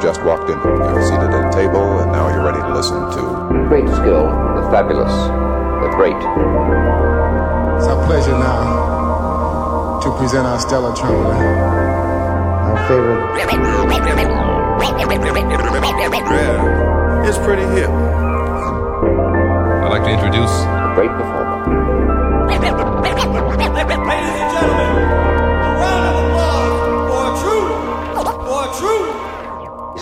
You've just walked in. You're seated at a table, and now you're ready to listen to. Great skill, the fabulous, the great. It's our pleasure now to present our stellar trumpeter, our favorite. Yeah, it's pretty hip. I'd like to introduce A great performer.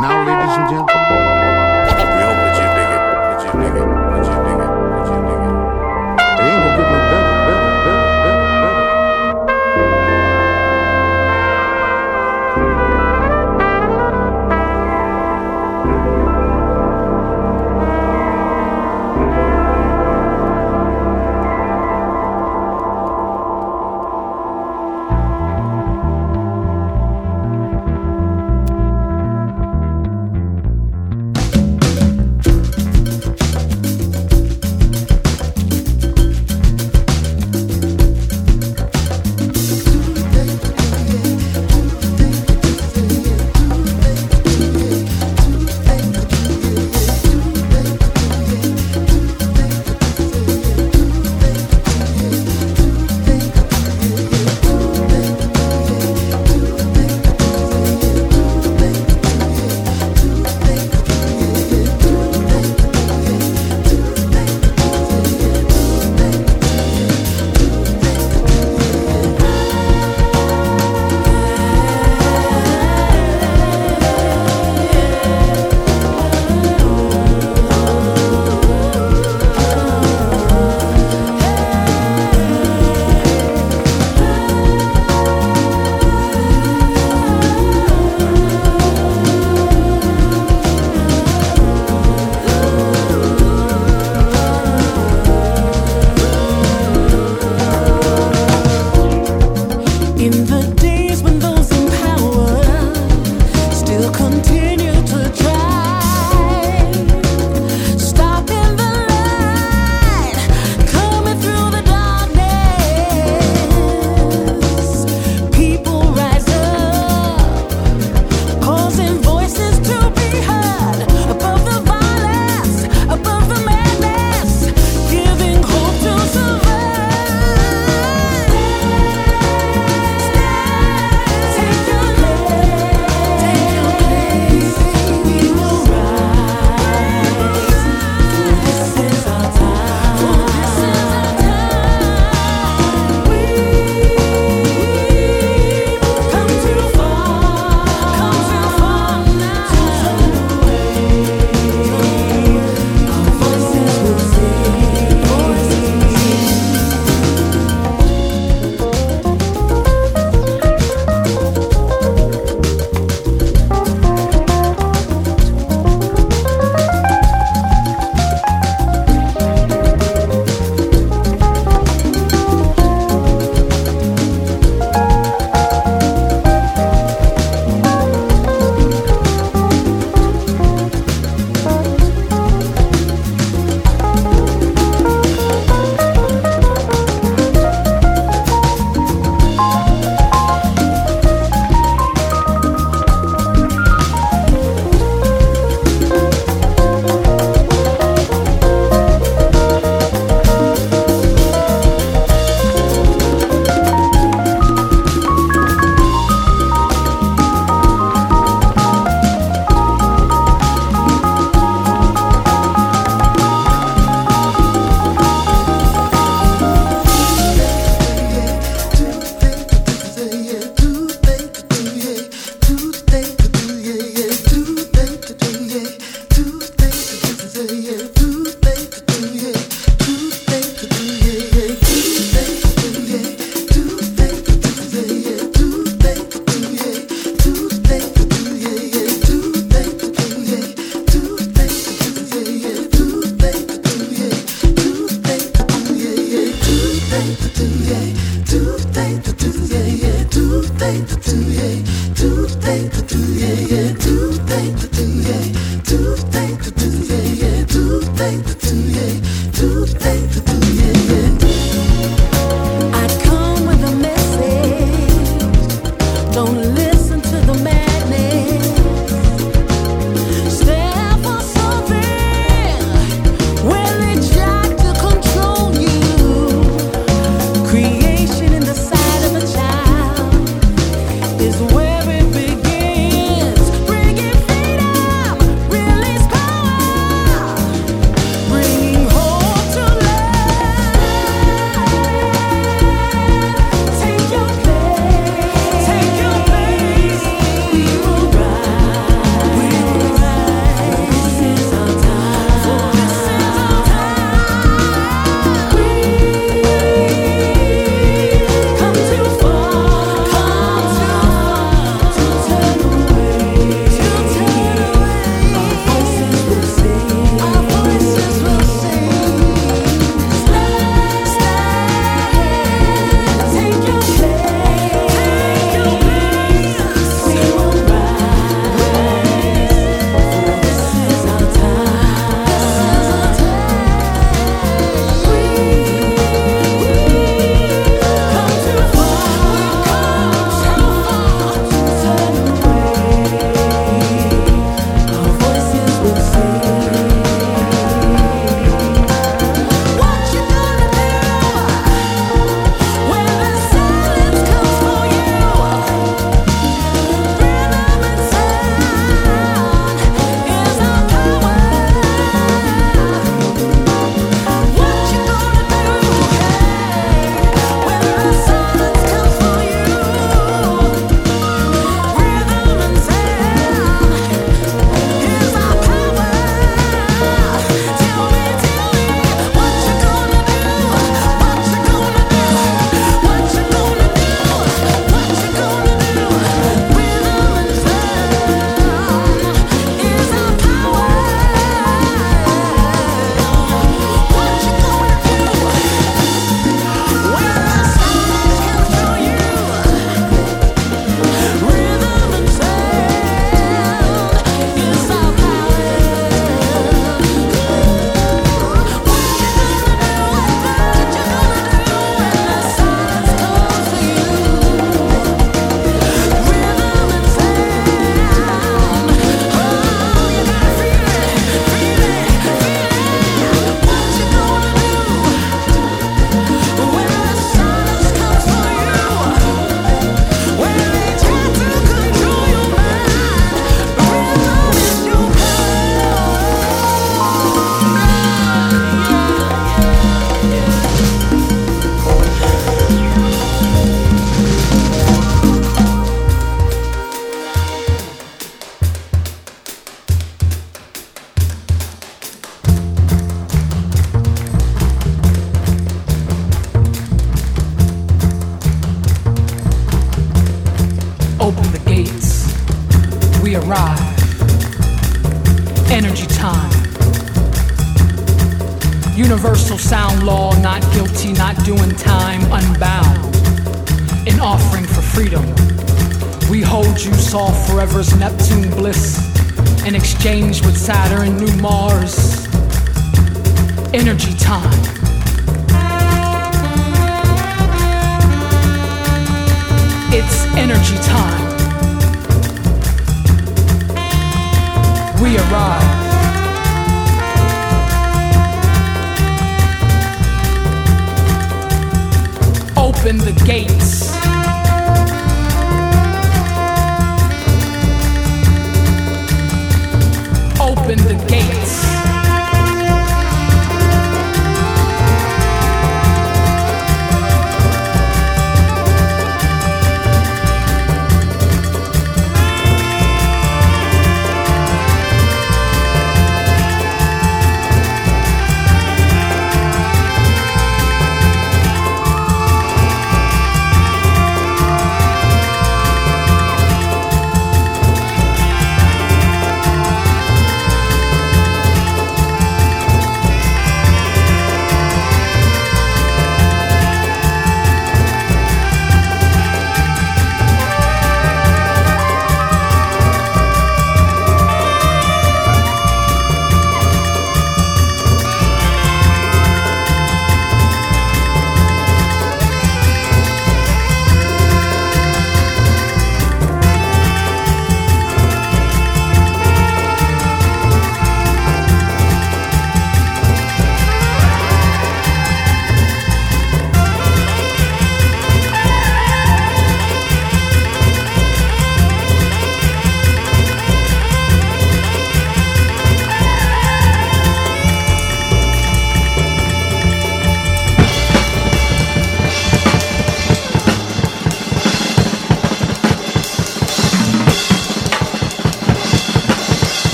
Now,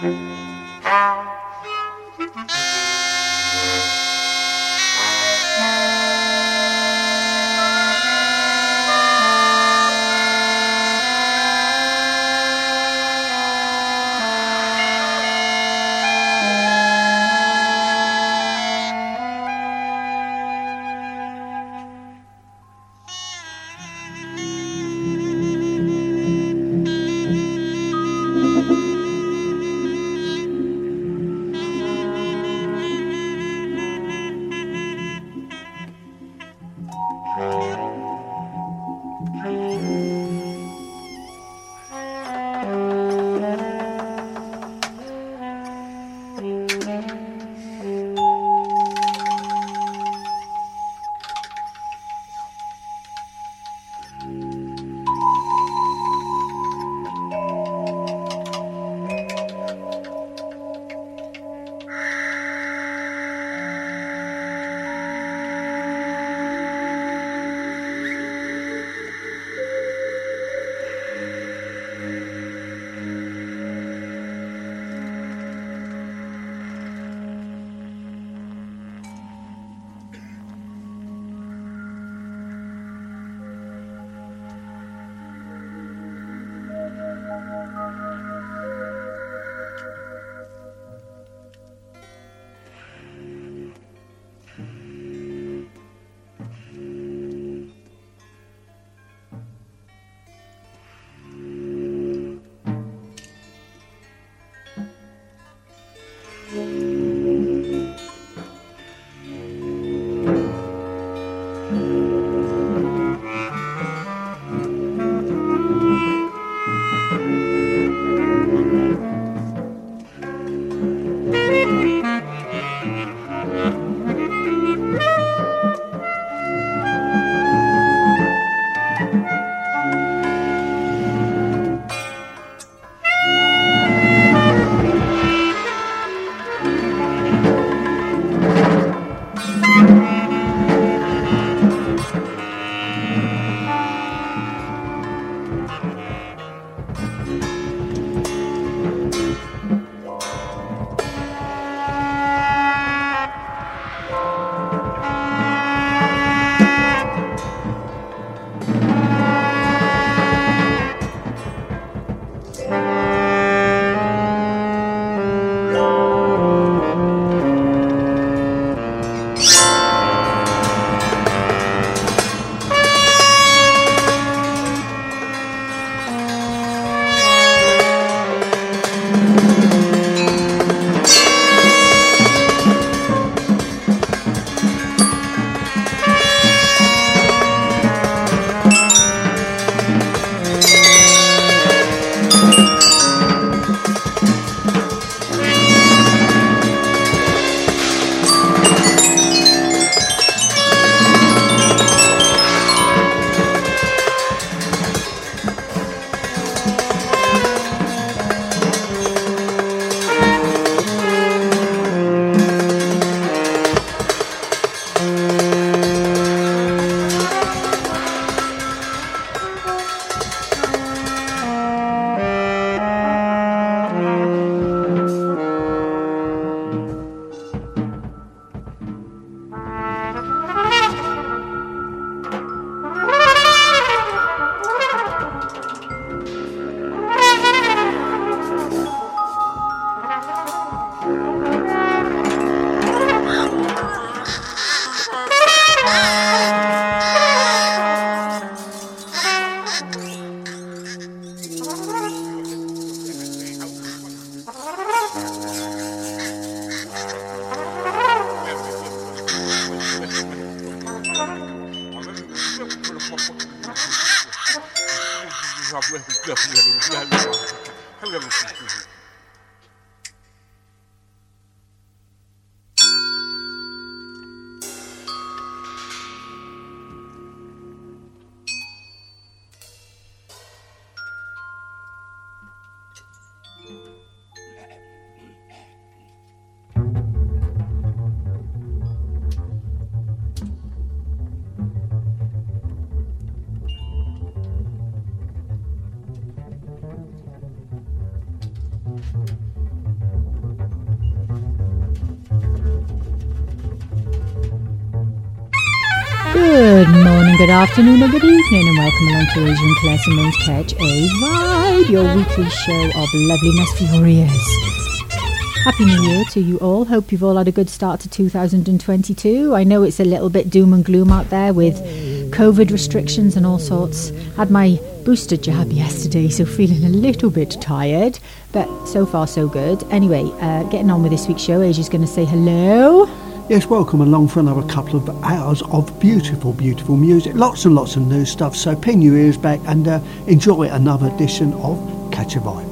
Mm-hmm. Afternoon, or good evening, and welcome along to Aja and Claire Simone's Catch a Vibe, your weekly show of loveliness for your ears. Happy New Year to you all. Hope you've all had a good start to 2022. I know it's a little bit doom and gloom out there with COVID restrictions and all sorts. Had my booster jab yesterday, so feeling a little bit tired, but so far so good. Anyway, uh, getting on with this week's show, Aja's going to say hello. Yes, welcome along for another couple of hours of beautiful, beautiful music. Lots and lots of new stuff. So pin your ears back and uh, enjoy another edition of Catch a Vibe.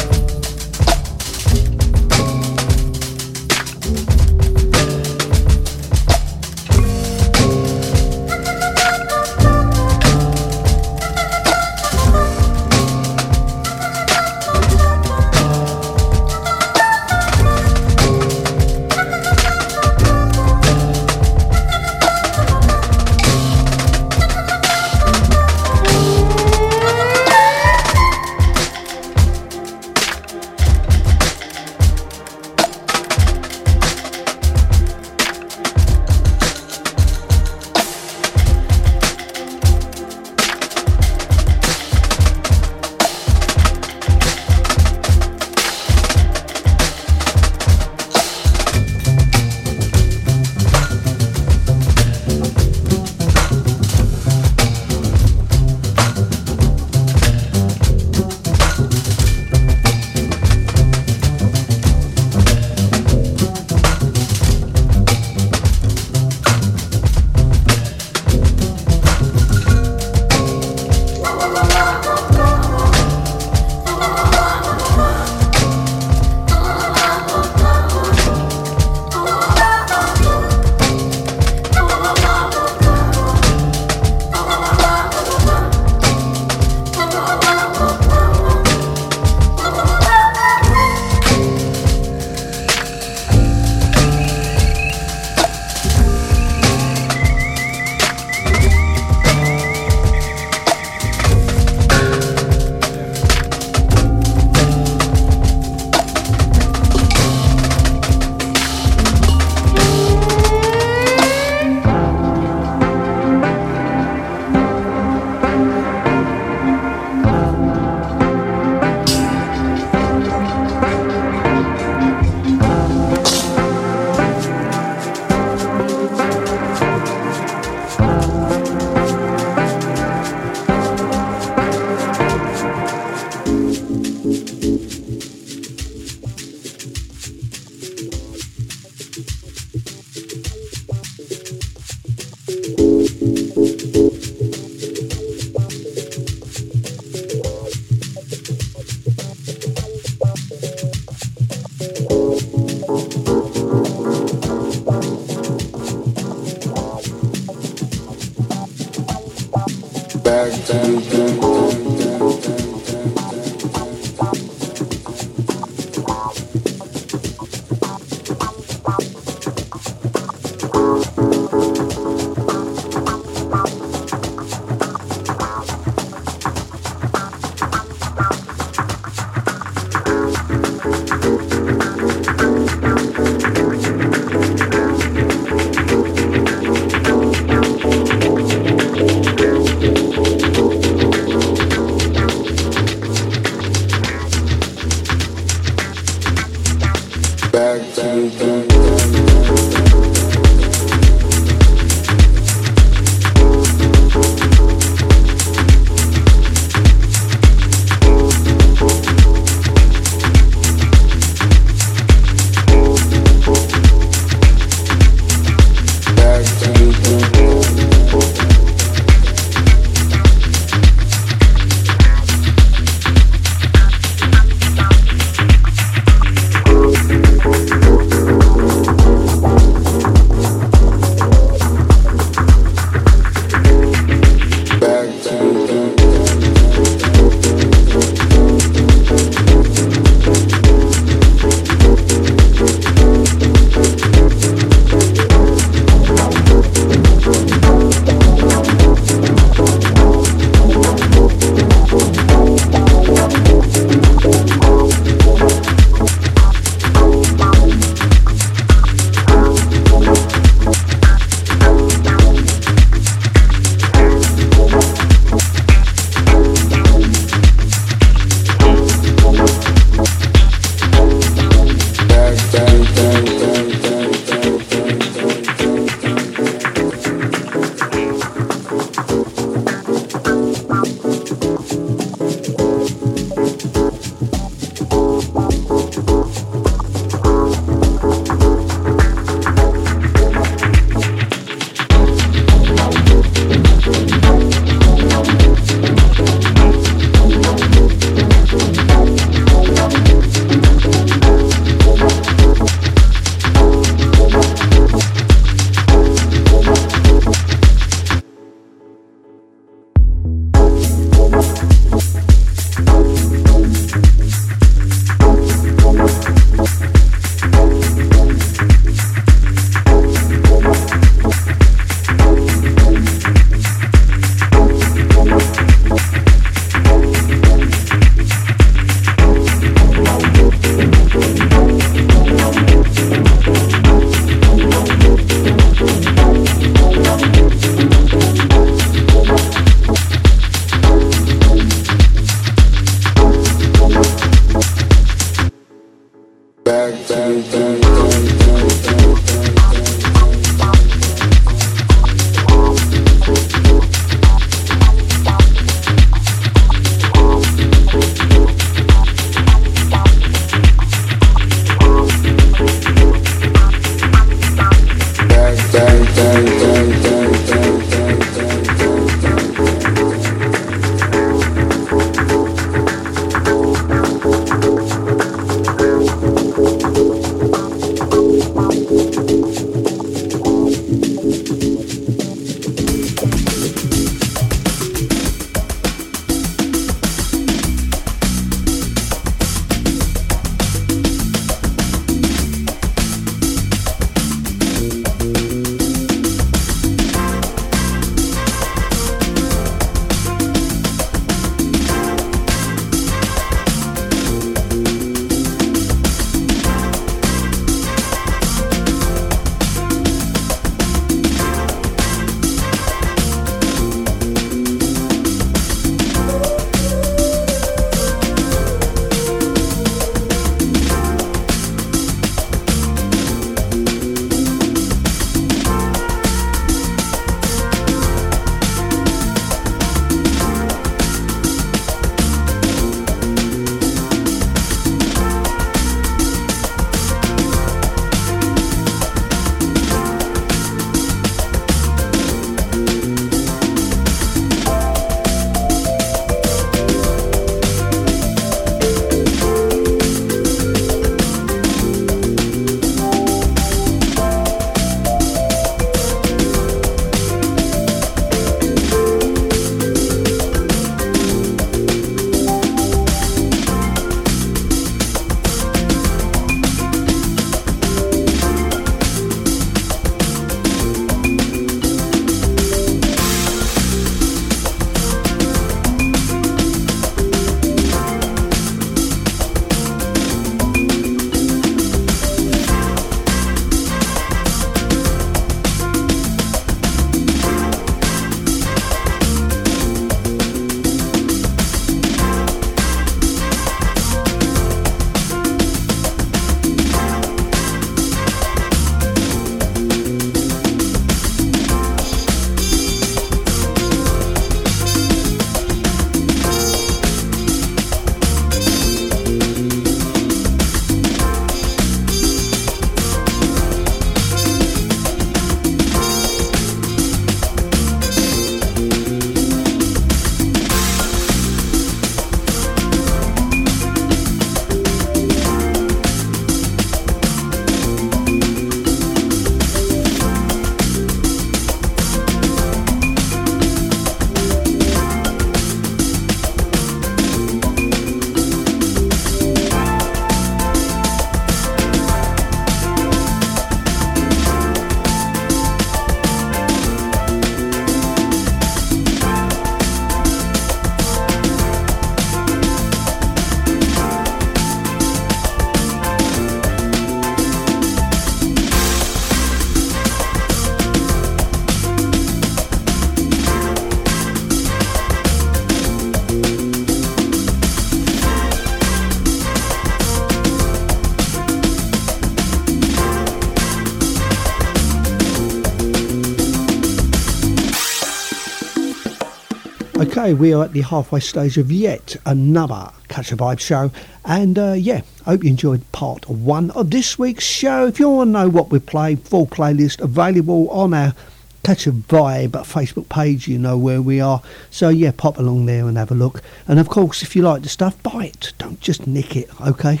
Okay, we are at the halfway stage of yet another Catch a Vibe show. And uh, yeah, hope you enjoyed part one of this week's show. If you want to know what we play, full playlist available on our Catch a Vibe Facebook page, you know where we are. So yeah, pop along there and have a look. And of course, if you like the stuff, buy it. Don't just nick it, okay?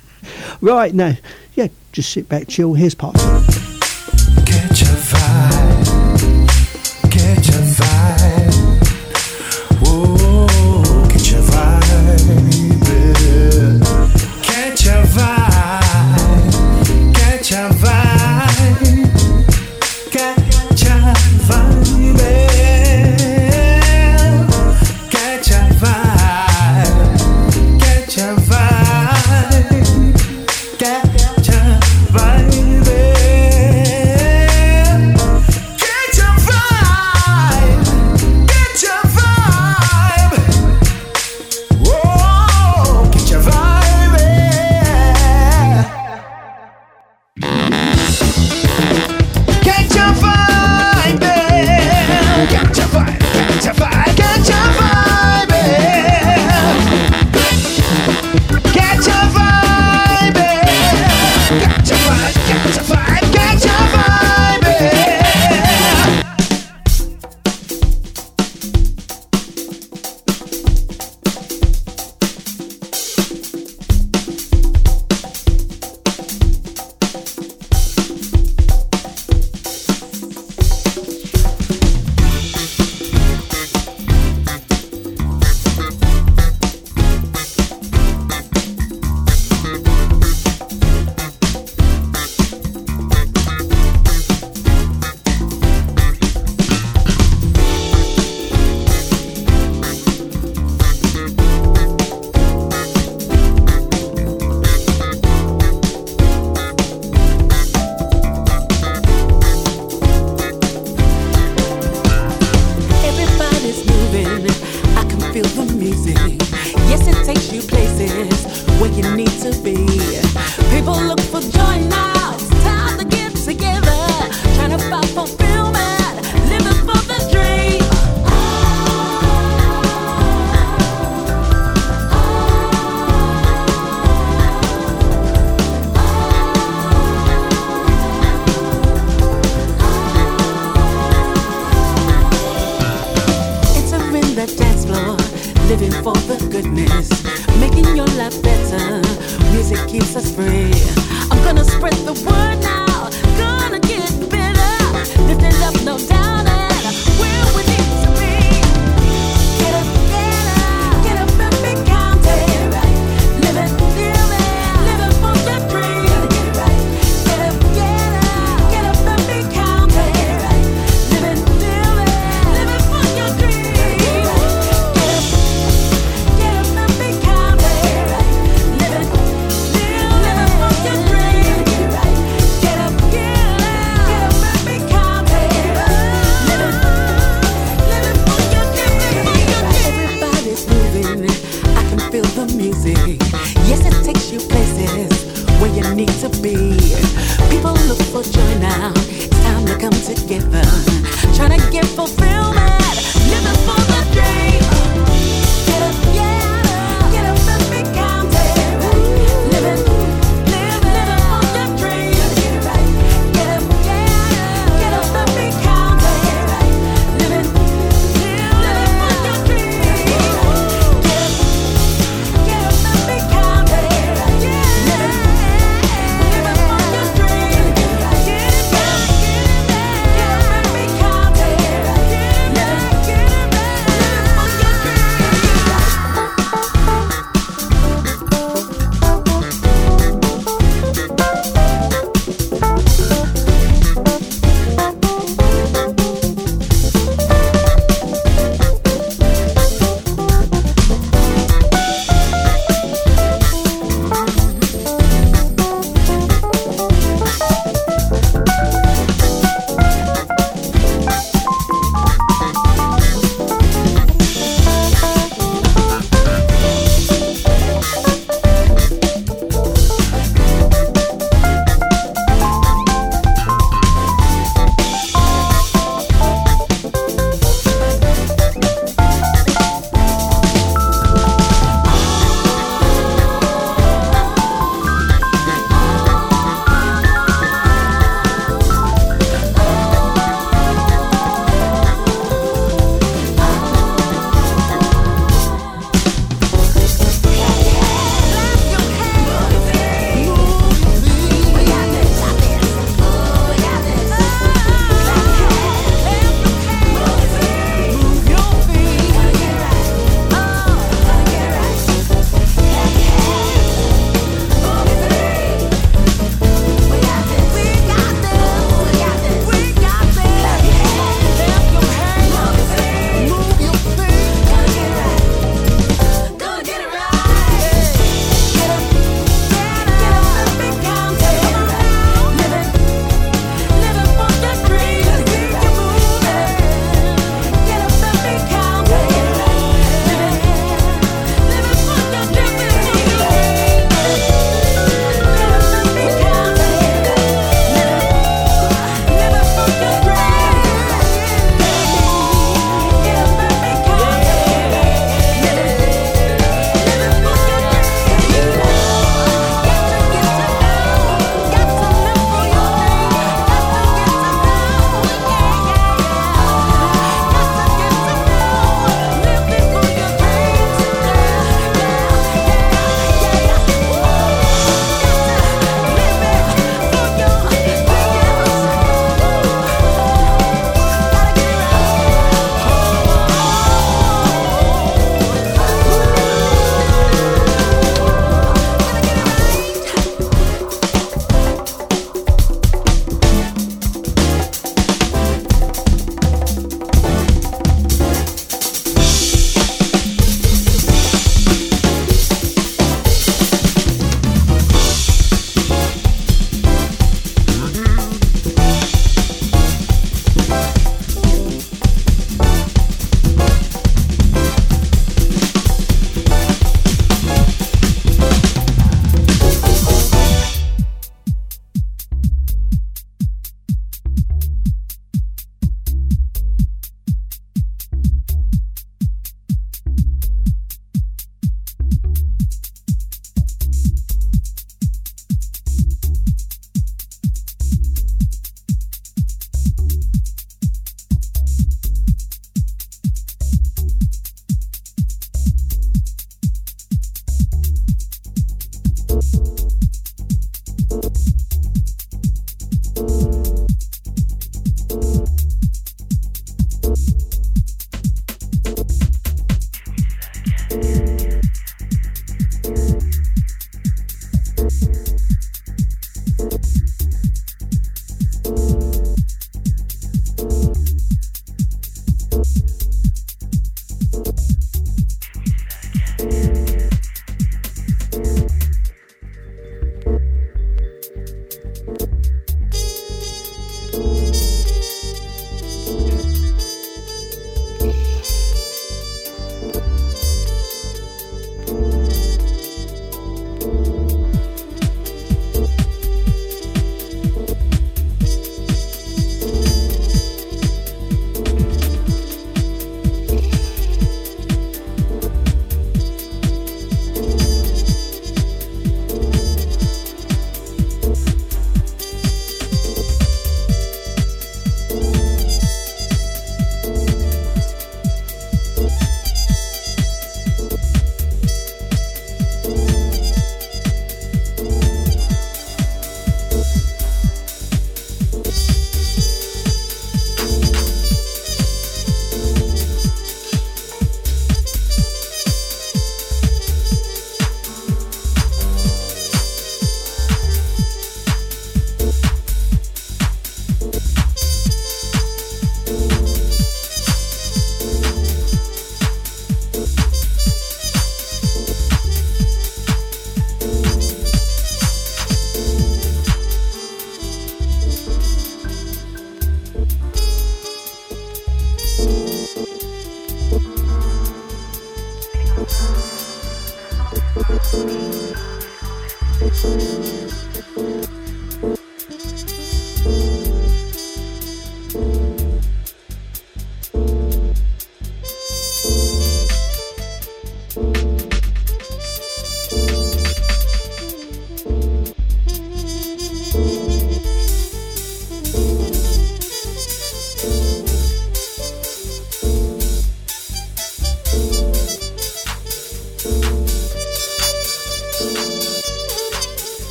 right now, yeah, just sit back, chill. Here's part two.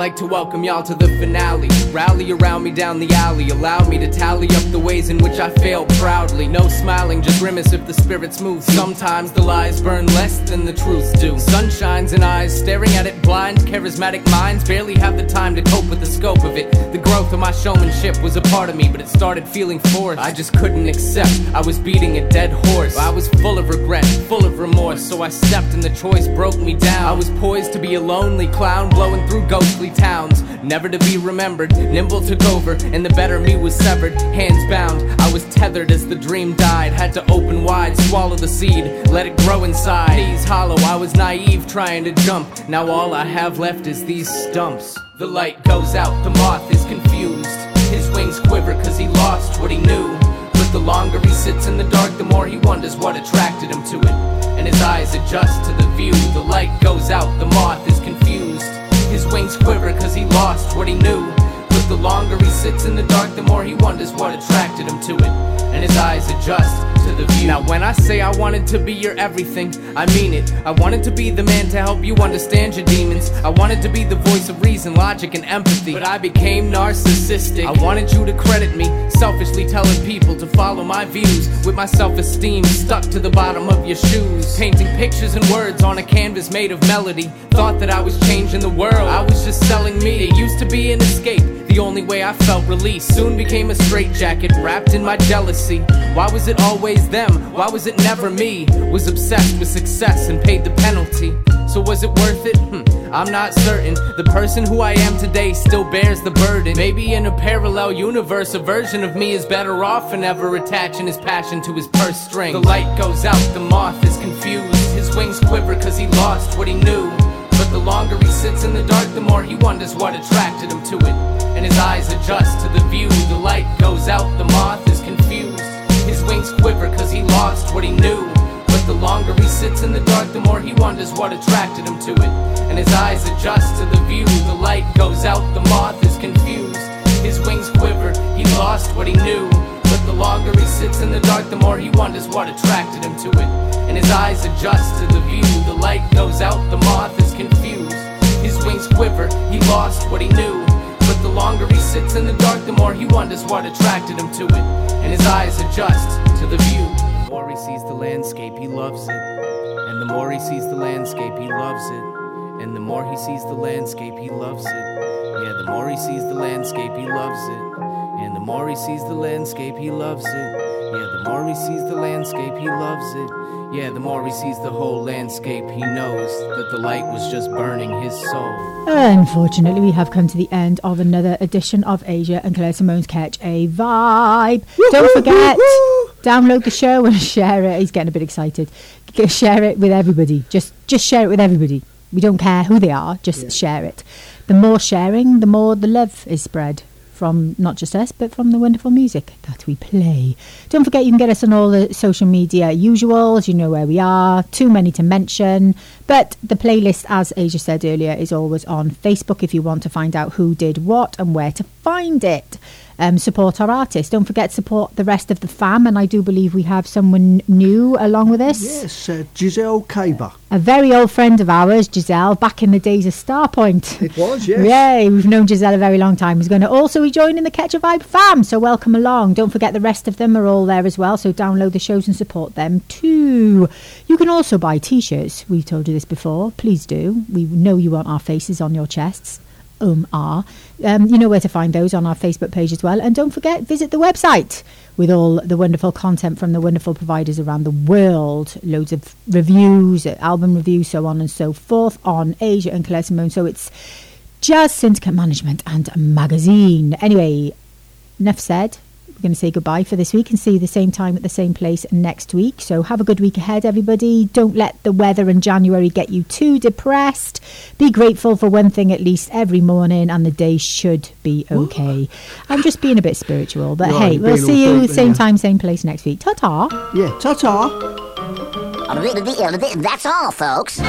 Like to welcome y'all to the finale. Rally around me down the alley. Allow me to tally up the ways in which I fail proudly. No smiling, just grimace if the spirit's move. Sometimes the lies burn less than the truths do. Sun shines in eyes, staring at it blind. Charismatic minds barely have the time to cope with the scope of it. The growth of my showmanship was a part of me, but it started feeling forced. I just couldn't accept. I was beating a dead horse. I was full of regret, full of remorse. So I stepped and the choice broke me down. I was poised to be a lonely clown blowing through ghostly towns, never to be remembered. Nimble took over, and the better me was severed. Hands bound, I was tethered as the dream died. Had to open wide, swallow the seed, let it grow inside. Knees hollow, I was naive, trying to jump. Now all I have left is these stumps. The light goes out, the moth is confused. His wings quiver cause he lost what he knew. But the longer he sits in the dark, the more he wonders what attracted him to it. And his eyes adjust to the view. The light goes out, the moth wings quiver cause he lost what he knew. But the longer he sits in the dark, the more he wonders what attracted him to it. And his eyes adjust Now, when I say I wanted to be your everything, I mean it. I wanted to be the man to help you understand your demons. I wanted to be the voice of reason, logic, and empathy. But I became narcissistic. I wanted you to credit me, selfishly telling people to follow my views. With my self esteem stuck to the bottom of your shoes. Painting pictures and words on a canvas made of melody. Thought that I was changing the world. I was just selling me. It used to be an escape. The only way I felt release soon became a straitjacket wrapped in my jealousy. Why was it always them? Why was it never me? Was obsessed with success and paid the penalty. So was it worth it? Hmm, I'm not certain. The person who I am today still bears the burden. Maybe in a parallel universe, a version of me is better off and ever attaching his passion to his purse string. The light goes out, the moth is confused. His wings quiver cause he lost what he knew. But the longer he sits in the dark, the more he wonders what attracted him to it. And his eyes adjust to the view. The light goes out, the moth is wings quiver cause he lost what he knew. But the longer he sits in the dark, the more he wonders what attracted him to it. And his eyes adjust to the view. The light goes out, the moth is confused. His wings quiver, he lost what he knew. But the longer he sits in the dark, the more he wonders what attracted him to it. And his eyes adjust to the view. The light goes out, the moth is confused. His wings quiver, he lost what he knew. The longer he sits in the dark, the more he wonders what attracted him to it. And his eyes adjust to the view. The more he sees the landscape, he loves it. And the more he sees the landscape, he loves it. And the more he sees the landscape, he loves it. Yeah, the more he sees the landscape, he loves it. And the more he sees the landscape, he loves it. Yeah, the more he sees the landscape, he loves it. Yeah, the more he sees the whole landscape, he knows that the light was just burning his soul. Unfortunately, we have come to the end of another edition of Aja and Claire Simone's Catch a Vibe. Don't forget, download the show and share it. He's getting a bit excited. Share it with everybody. Just, just share it with everybody. We don't care who they are. Just share it. The more sharing, the more the love is spread from not just us, but from the wonderful music that we play. Don't forget, you can get us on all the social media usuals. You know where we are. Too many to mention. But the playlist, as Aja said earlier, is always on Facebook if you want to find out who did what and where to find it. Um, support our artists. Don't forget, support the rest of the fam. And I do believe we have someone new along with us. Yes, uh, Giselle Caber. A very old friend of ours, Giselle, back in the days of Starpoint. It was, yes. Yay, we've known Giselle a very long time. He's going to also be joining the Catch a Vibe fam, so welcome along. Don't forget the rest of them are all there as well, so download the shows and support them too. You can also buy t shirts. We've told you this before. Please do. We know you want our faces on your chests. Um, are. Um, you know where to find those on our Facebook page as well. And don't forget, visit the website with all the wonderful content from the wonderful providers around the world. Loads of reviews, uh, album reviews, so on and so forth on Aja and Claire Simone. So it's just Syndicate Management and Magazine. Anyway, enough said. We're going to say goodbye for this week and see you the same time at the same place next week. So have a good week ahead, everybody. Don't let the weather in January get you too depressed. Be grateful for one thing at least every morning, and the day should be okay. I'm just being a bit spiritual, but You are, hey, you're we'll see you deep, same yeah. time, same place next week. Ta ta. Yeah, ta ta. That's all, folks.